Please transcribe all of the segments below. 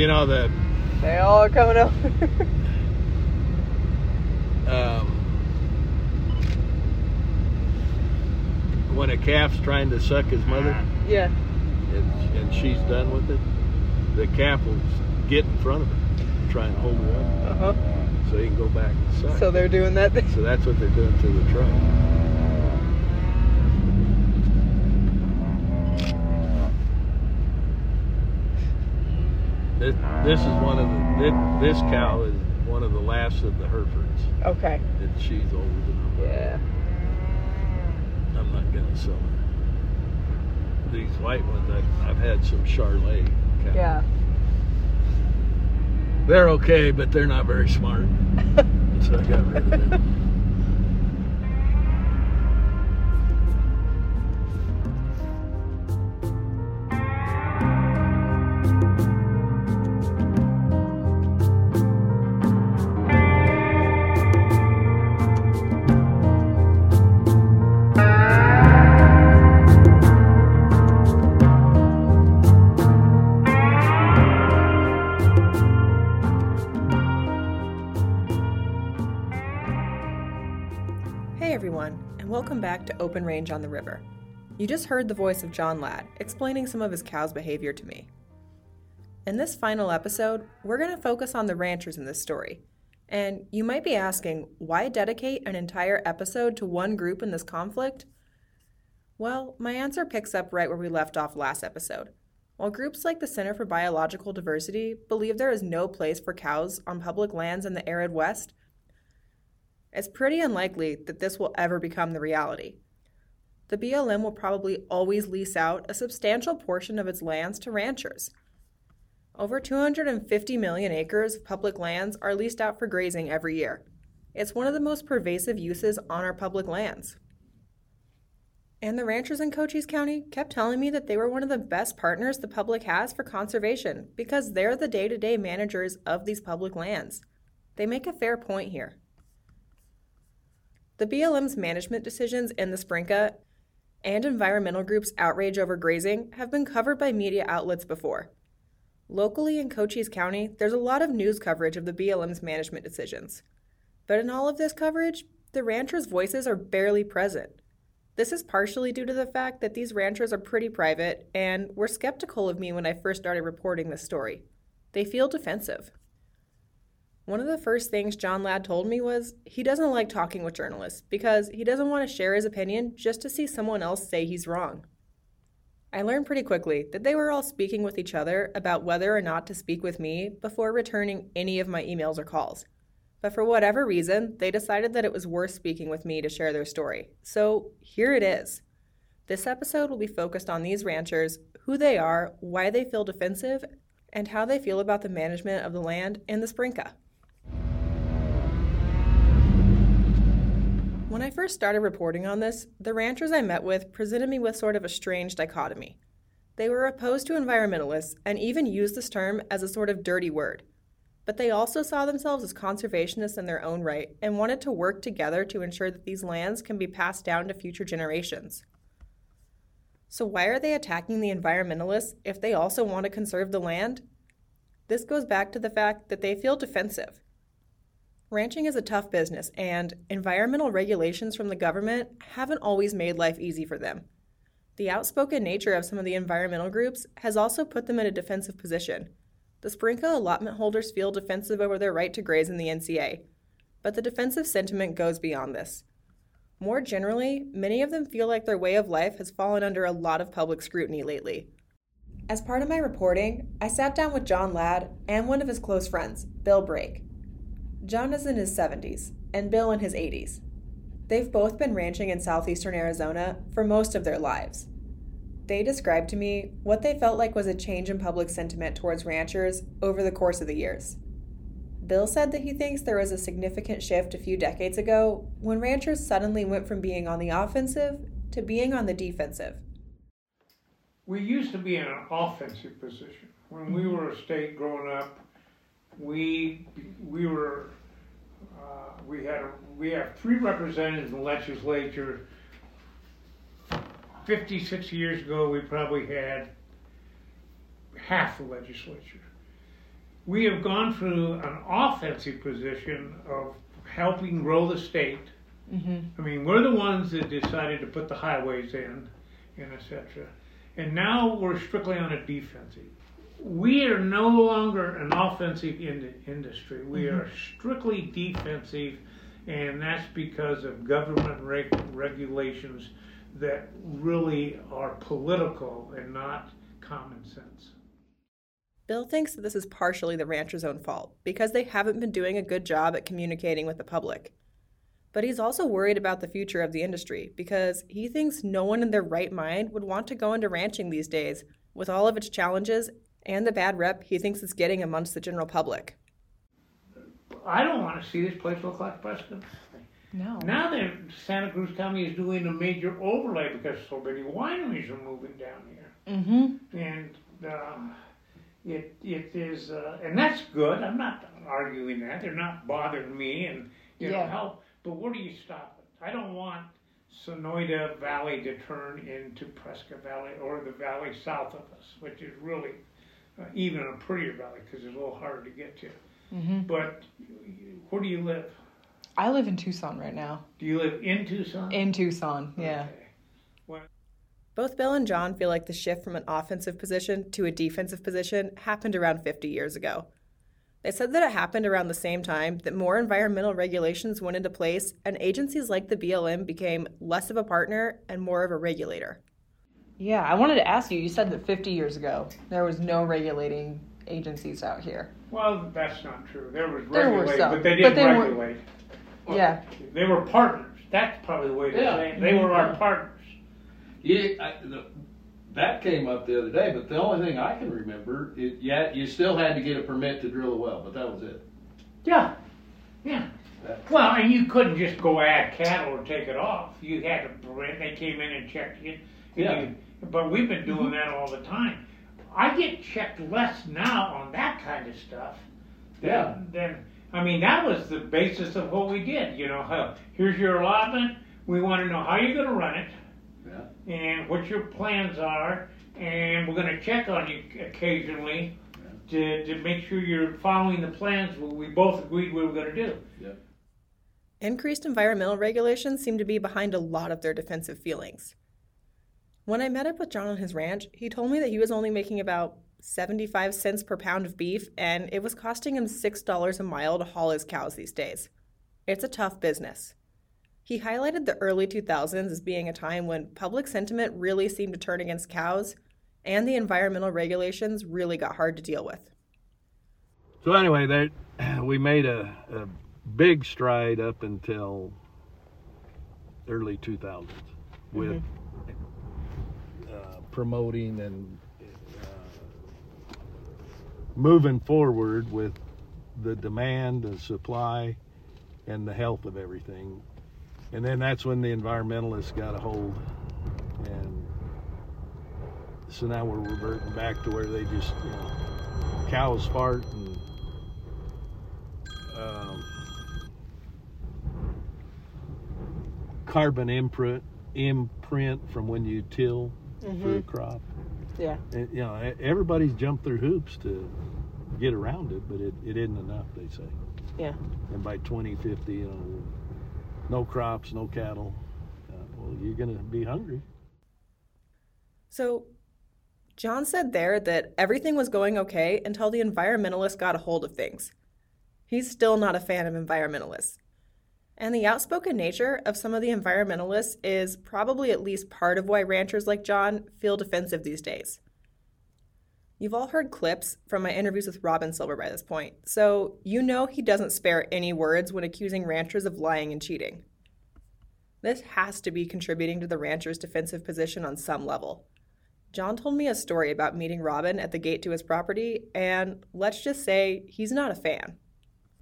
You know the They all are coming over. um, when a calf's trying to suck his mother yeah. and, and she's done with it, the calf will get in front of her, try and hold her up so he can go back and suck. So they're doing that. Thing. So that's what they're doing to the truck. This, this is one of the this, this cow is one of the last of the Herefords, Okay. and she's older than I'm. Yeah. I'm not gonna sell her. These white ones, I, I've had some Charolais. cows. Yeah. They're okay, but they're not very smart. so I got rid of them. Welcome back to Open Range on the River. You just heard the voice of John Ladd explaining some of his cow's behavior to me. In this final episode, we're going to focus on the ranchers in this story. And you might be asking, why dedicate an entire episode to one group in this conflict? Well, my answer picks up right where we left off last episode. While groups like the Center for Biological Diversity believe there is no place for cows on public lands in the arid West, it's pretty unlikely that this will ever become the reality. The BLM will probably always lease out a substantial portion of its lands to ranchers. Over 250 million acres of public lands are leased out for grazing every year. It's one of the most pervasive uses on our public lands. And the ranchers in Cochise County kept telling me that they were one of the best partners the public has for conservation because they're the day to day managers of these public lands. They make a fair point here. The BLM's management decisions in the SPRNCA and environmental groups' outrage over grazing have been covered by media outlets before. Locally in Cochise County, there's a lot of news coverage of the BLM's management decisions. But in all of this coverage, the ranchers' voices are barely present. This is partially due to the fact that these ranchers are pretty private and were skeptical of me when I first started reporting this story. They feel defensive. One of the first things John Ladd told me was he doesn't like talking with journalists because he doesn't want to share his opinion just to see someone else say he's wrong. I learned pretty quickly that they were all speaking with each other about whether or not to speak with me before returning any of my emails or calls. But for whatever reason, they decided that it was worth speaking with me to share their story. So here it is. This episode will be focused on these ranchers, who they are, why they feel defensive, and how they feel about the management of the land and the SPRNCA. When I first started reporting on this, the ranchers I met with presented me with sort of a strange dichotomy. They were opposed to environmentalists and even used this term as a sort of dirty word. But they also saw themselves as conservationists in their own right and wanted to work together to ensure that these lands can be passed down to future generations. So, why are they attacking the environmentalists if they also want to conserve the land? This goes back to the fact that they feel defensive. Ranching is a tough business, and environmental regulations from the government haven't always made life easy for them. The outspoken nature of some of the environmental groups has also put them in a defensive position. The SPRNCA allotment holders feel defensive over their right to graze in the NCA, but the defensive sentiment goes beyond this. More generally, many of them feel like their way of life has fallen under a lot of public scrutiny lately. As part of my reporting, I sat down with John Ladd and one of his close friends, Bill Brake. John is in his 70s, and Bill in his 80s. They've both been ranching in southeastern Arizona for most of their lives. They described to me what they felt like was a change in public sentiment towards ranchers over the course of the years. Bill said that he thinks there was a significant shift a few decades ago when ranchers suddenly went from being on the offensive to being on the defensive. We used to be in an offensive position. When we were a state growing up, we we were uh, we had we have three representatives in the legislature. Fifty six years ago, we probably had half the legislature, we have gone through an offensive position of helping grow the state. I mean, we're the ones that decided to put the highways in, and et cetera. And now we're strictly on a defensive. We are no longer an offensive in- industry. We mm-hmm. are strictly defensive, and that's because of government reg- regulations that really are political and not common sense. Bill thinks that this is partially the rancher's own fault because they haven't been doing a good job at communicating with the public. But he's also worried about the future of the industry because he thinks no one in their right mind would want to go into ranching these days with all of its challenges and the bad rep he thinks it's getting amongst the general public. I don't want to see this place look like Prescott. No. Now that Santa Cruz County is doing a major overlay because so many wineries are moving down here, Mm-hmm. and uh, it it is, uh, and that's good. I'm not arguing that. They're not bothering me, and you know Yeah. how. But where do you stop it? I don't want Sonoita Valley to turn into Prescott Valley or the valley south of us, which is really uh, even a prettier valley because it's a little harder to get to. Mm-hmm. But where do you live? I live in Tucson right now. Do you live in Tucson? In Tucson, Okay. Both Bill and John feel like the shift from an offensive position to a defensive position happened around 50 years ago. They said that it happened around the same time that more environmental regulations went into place and agencies like the BLM became less of a partner and more of a regulator. Yeah, I wanted to ask you. You said that 50 years ago there was no regulating agencies out here. Well, that's not true. There was There were some, but they didn't they were- regulate. Yeah. They were partners. That's probably the way to Yeah. say it. They were our partners. Yeah, I, the, that came up the other day, but the only thing I can remember, is, yeah, you still had to get a permit to drill a well, but that was it. Yeah. Yeah. Well, and you couldn't just go add cattle and take it off. You had to permit. They came in and checked you. and Yeah. you- but we've been doing mm-hmm. that all the time. I get checked less now on that kind of stuff. than- Yeah. Than I mean, that was the basis of what we did. You know, here's your allotment. We want to know how you're going to run it. Yeah. and what your plans are, and we're gonna check on you occasionally to, to make sure you're following the plans what we both agreed we were gonna do. Yeah. Increased environmental regulations seem to be behind a lot of their defensive feelings. When I met up with John on his ranch, he told me that he was only making about 75 cents per pound of beef, and it was costing him $6 a mile to haul his cows these days. It's a tough business. He highlighted the early 2000s as being a time when public sentiment really seemed to turn against cows, and the environmental regulations really got hard to deal with. So anyway, there we made a, a big stride up until early 2000s with uh, promoting and uh, moving forward with the demand, the supply, and the health of everything. And then that's when the environmentalists got a hold, and so now we're reverting back to where they just, you know, cows fart and um, carbon imprint imprint from when you till for a crop. Yeah. And, you know, everybody's jumped through hoops to get around it, but it, it isn't enough, they say. Yeah. And by 2050, you know, no crops, no cattle. Uh, well, you're going to be hungry. So, John said there that everything was going okay until the environmentalists got a hold of things. He's still not a fan of environmentalists. And the outspoken nature of some of the environmentalists is probably at least part of why ranchers like John feel defensive these days. You've all heard clips from my interviews with Robin Silver by this point, so you know he doesn't spare any words when accusing ranchers of lying and cheating. This has to be contributing to the rancher's defensive position on some level. John told me a story about meeting Robin at the gate to his property, and let's just say he's not a fan.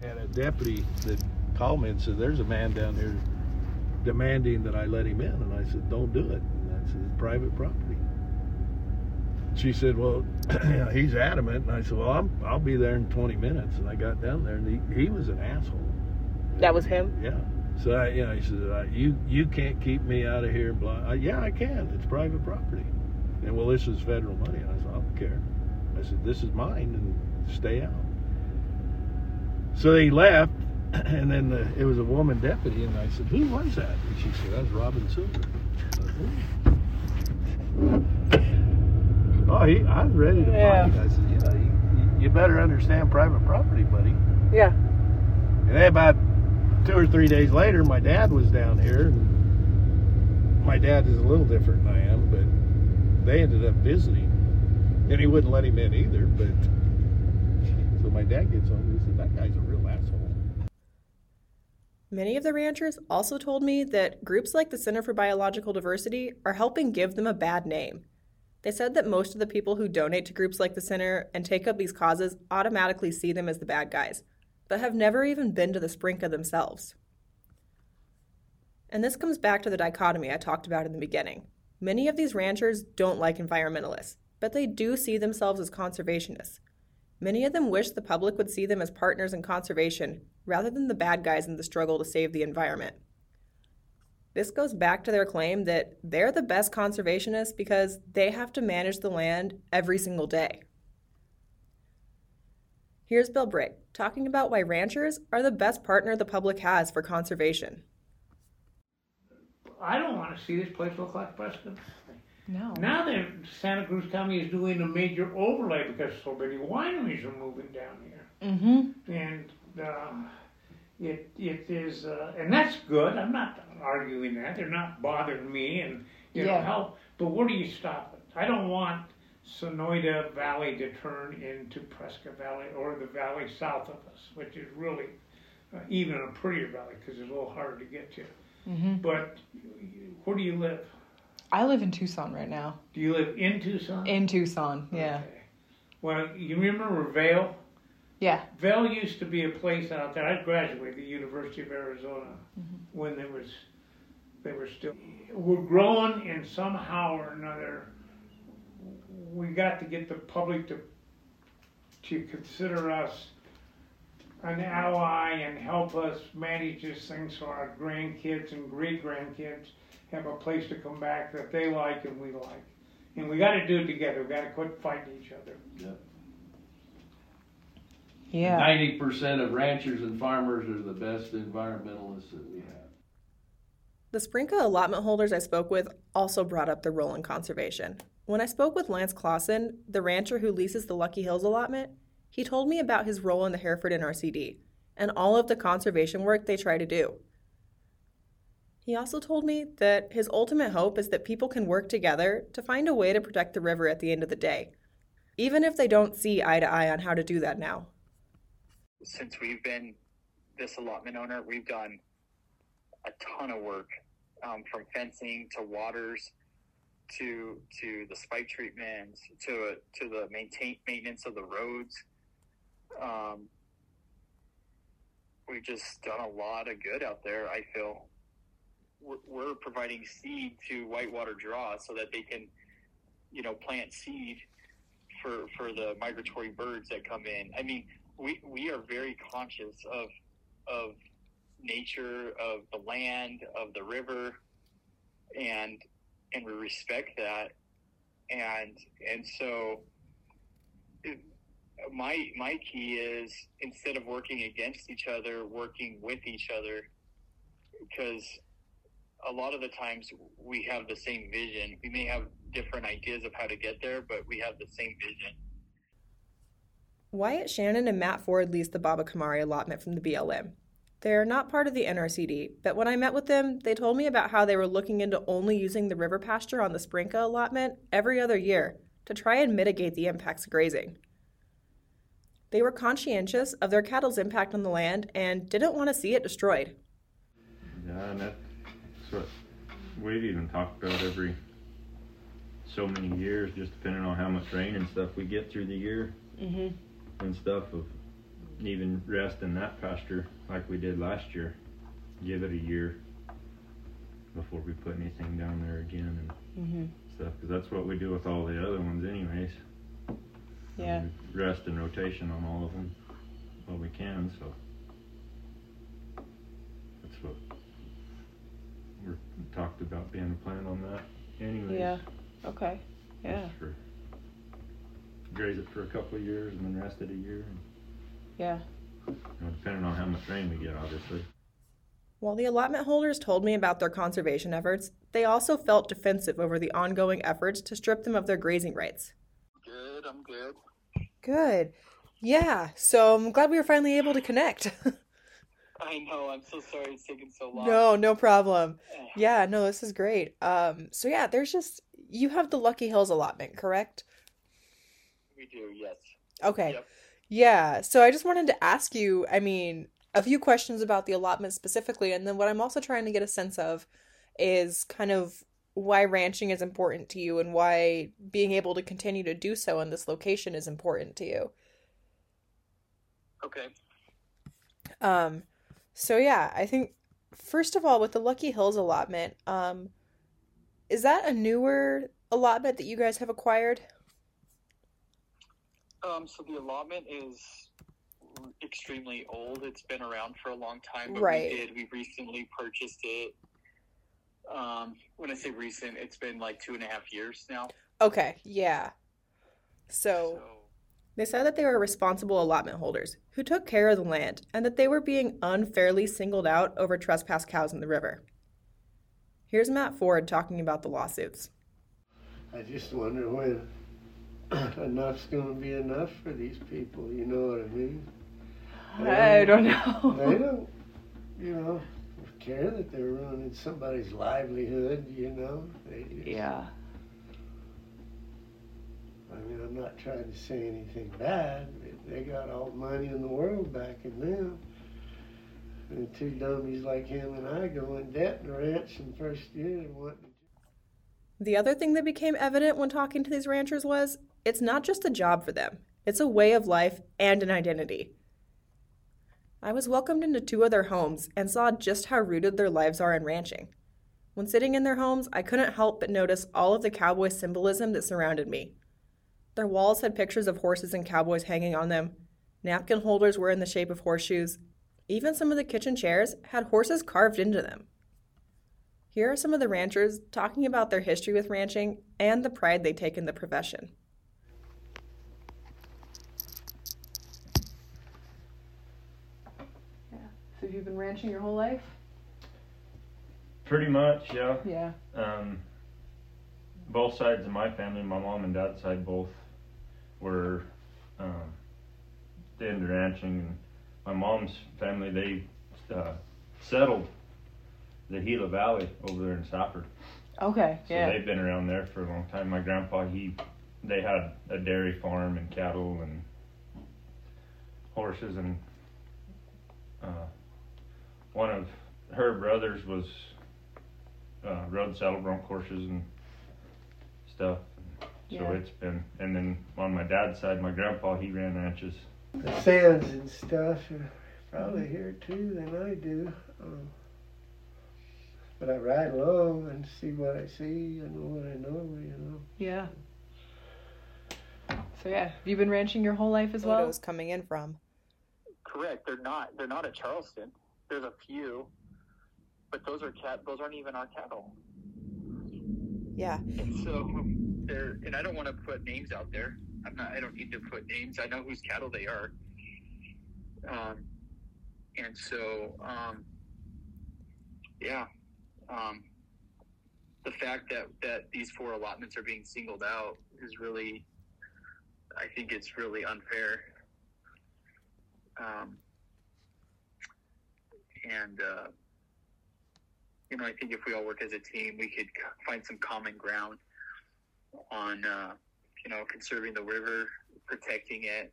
Had a deputy that called me and said, "There's a man down here demanding that I let him in," and I said, "Don't do it." And I said, "It's private property." She said, "Well, he's adamant," and I said, "Well, I'm, I'll be there in 20 minutes." And I got down there, and he, he was an asshole. That was him? Yeah. So I, you know, he said, "You you can't keep me out of here." Blah. I, yeah, I can. It's private property. And well, this is federal money. And I said, "I don't care." I said, "This is mine, and stay out." So they left, and then the, it was a woman deputy, and I said, "Who was that?" And she said, "That's Robin Silver." Oh, he, I was ready to Yeah. fight. I said, "Yeah, you, you better understand private property, buddy." Yeah. And then about two or three days later, my dad was down here. My dad is a little different than I am, but they ended up visiting, and he wouldn't let him in either. But so my dad gets home and he said, "That guy's a real asshole." Many of the ranchers also told me that groups like the Center for Biological Diversity are helping give them a bad name. They said that most of the people who donate to groups like the Center and take up these causes automatically see them as the bad guys, but have never even been to the SPRNCA themselves. And this comes back to the dichotomy I talked about in the beginning. Many of these ranchers don't like environmentalists, but they do see themselves as conservationists. Many of them wish the public would see them as partners in conservation rather than the bad guys in the struggle to save the environment. This goes back to their claim that they're the best conservationists because they have to manage the land every single day. Here's Bill Brick talking about why ranchers are the best partner the public has for conservation. I don't want to see this place look like Prescott. No. Now that Santa Cruz County is doing a major overlay because so many wineries are moving down here, Mm-hmm. and uh, it it is, uh, and that's good. I'm not arguing that. They're not bothering me, and you know Yeah. help. But where do you stop it? I don't want Sonoita Valley to turn into Prescott Valley or the valley south of us, which is really uh, even a prettier valley because it's a little harder to get to. Mm-hmm. But where do you live? I live in Tucson right now. Do you live in Tucson? In Tucson, yeah. Okay. Well, you remember Vail? Yeah. Vail used to be a place out there. I graduated the University of Arizona mm-hmm. when there was, they were still, we're growing and somehow or another, we got to get the public to, to consider us an ally and help us manage this thing so our grandkids and great grandkids have a place to come back that they like and we like. And we got to do it together. We got to quit fighting each other. Yeah. Ninety percent of ranchers and farmers are the best environmentalists that we have. The SPRNCA allotment holders I spoke with also brought up their role in conservation. When I spoke with Lance Clausen, the rancher who leases the Lucky Hills allotment, he told me about his role in the Hereford NRCD and all of the conservation work they try to do. He also told me that his ultimate hope is that people can work together to find a way to protect the river at the end of the day, even if they don't see eye to eye on how to do that now. Since we've been this allotment owner, we've done a ton of work um, from fencing to waters to to the spike treatments to to the maintain maintenance of the roads. Um, we've just done a lot of good out there. I feel we're, we're providing seed to Whitewater Draw so that they can, you know, plant seed for for the migratory birds that come in. I mean, we we are very conscious of of nature, of the land, of the river, and and we respect that. And and so, my my key is instead of working against each other, working with each other, because a lot of the times we have the same vision. We may have different ideas of how to get there, but we have the same vision. Wyatt Shannon and Matt Ford leased the Babocomari allotment from the BLM. They're not part of the NRCD, but when I met with them, they told me about how they were looking into only using the river pasture on the SPRNCA allotment every other year to try and mitigate the impacts of grazing. They were conscientious of their cattle's impact on the land and didn't want to see it destroyed. Yeah, and that's what we've even talked about every so many years, just depending on how much rain and stuff we get through the year Mm-hmm. And stuff of even rest in that pasture like we did last year. Give it a year before we put anything down there again and Mm-hmm. stuff, because that's what we do with all the other ones, anyways. Yeah. We rest and rotation on all of them while we can, so that's what we're talked about being a plan on that, anyways. Yeah. Okay. Yeah. Just graze it for a couple of years and then rest it a year. And Yeah. You know, depending on how much rain we get, obviously. While the allotment holders told me about their conservation efforts, they also felt defensive over the ongoing efforts to strip them of their grazing rights. Good, I'm good. Good. Yeah, so I'm glad we were finally able to connect. I know. I'm so sorry it's taken so long. no, no problem. Yeah, no, this is great. Um, so yeah, there's just you have the Lucky Hills allotment, correct? We do, yes. Okay. Yep. Yeah, so I just wanted to ask you, I mean, a few questions about the allotment specifically, and then what I'm also trying to get a sense of is kind of why ranching is important to you and why being able to continue to do so in this location is important to you. Okay. Um, so yeah, I think first of all, with the Lucky Hills allotment, um, is that a newer allotment that you guys have acquired? Um, so the allotment is extremely old. It's been around for a long time, but Right. we did. We recently purchased it. Um, when I say recent, it's been like two and a half years now. Okay, yeah. So they said that they were responsible allotment holders who took care of the land and that they were being unfairly singled out over trespass cows in the river. Here's Matt Ford talking about the lawsuits. I just wonder when enough's going to be enough for these people. You know what I mean? I don't They know. They don't, you know, care that they're ruining somebody's livelihood. You know, they just, yeah. I mean, I'm not trying to say anything bad. They got all the money in the world backing them. And two dummies like him and I go in debt in the ranch in the first year and want The other thing that became evident when talking to these ranchers was it's not just a job for them, it's a way of life and an identity. I was welcomed into two of their homes and saw just how rooted their lives are in ranching. When sitting in their homes, I couldn't help but notice all of the cowboy symbolism that surrounded me. Their walls had pictures of horses and cowboys hanging on them. Napkin holders were in the shape of horseshoes. Even some of the kitchen chairs had horses carved into them. Here are some of the ranchers talking about their history with ranching and the pride they take in the profession. So you've been ranching your whole life? Pretty much, yeah. Yeah. Um, both sides of my family, my mom and dad's side, both were um, into ranching. And my mom's family, they uh, settled the Gila Valley over there in Safford. Okay. So Yeah. they've been around there for a long time. My grandpa, he, they had a dairy farm and cattle and horses, and uh, one of her brothers was uh, rode saddle bronc horses and stuff. So Yeah. it's been, and then on my dad's side, my grandpa, he ran ranches. The sands and stuff are probably here too than I do. Um, but I ride along and see what I see and what I know, you know. Yeah. So yeah, have you been ranching your whole life as well? Photos coming in from. Correct. They're not. They're not at Charleston. There's a few, but those are cat. Those aren't even our cattle. Yeah. And so they're. And I don't want to put names out there. I'm not. I don't need to put names. I know whose cattle they are. Um, and so, um, yeah, um, the fact that that these four allotments are being singled out is really, I think it's really unfair. Um, and uh, you know, I think if we all work as a team, we could find some common ground on, uh, you know, conserving the river, protecting it,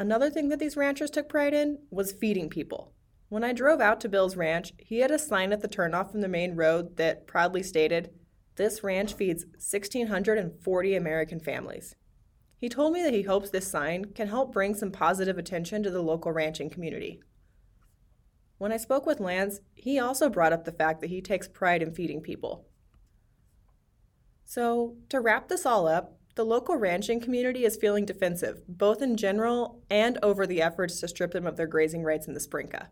Another thing that these ranchers took pride in was feeding people. When I drove out to Bill's ranch, he had a sign at the turnoff from the main road that proudly stated, This ranch feeds 1,640 American families. He told me that he hopes this sign can help bring some positive attention to the local ranching community. When I spoke with Lance, he also brought up the fact that he takes pride in feeding people. So, to wrap this all up, the local ranching community is feeling defensive, both in general and over the efforts to strip them of their grazing rights in the SPRNCA.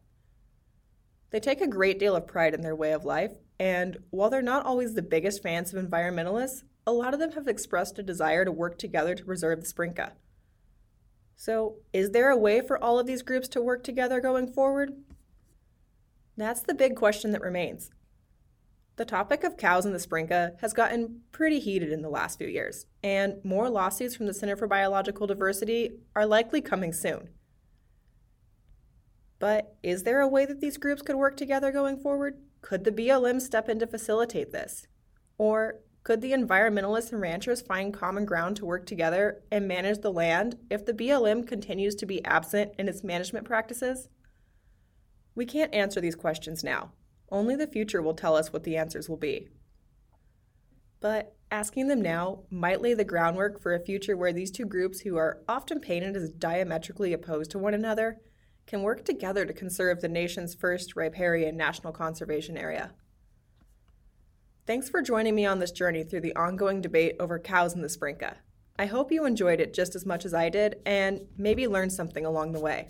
They take a great deal of pride in their way of life, and while they're not always the biggest fans of environmentalists, a lot of them have expressed a desire to work together to preserve the SPRNCA. So, is there a way for all of these groups to work together going forward? That's the big question that remains. The topic of cows in the SPRNCA has gotten pretty heated in the last few years, and more lawsuits from the Center for Biological Diversity are likely coming soon. But is there a way that these groups could work together going forward? Could the BLM step in to facilitate this? Or could the environmentalists and ranchers find common ground to work together and manage the land if the BLM continues to be absent in its management practices? We can't answer these questions now. Only the future will tell us what the answers will be. But asking them now might lay the groundwork for a future where these two groups, who are often painted as diametrically opposed to one another, can work together to conserve the nation's first riparian national conservation area. Thanks for joining me on this journey through the ongoing debate over cows in the SPRNCA. I hope you enjoyed it just as much as I did and maybe learned something along the way.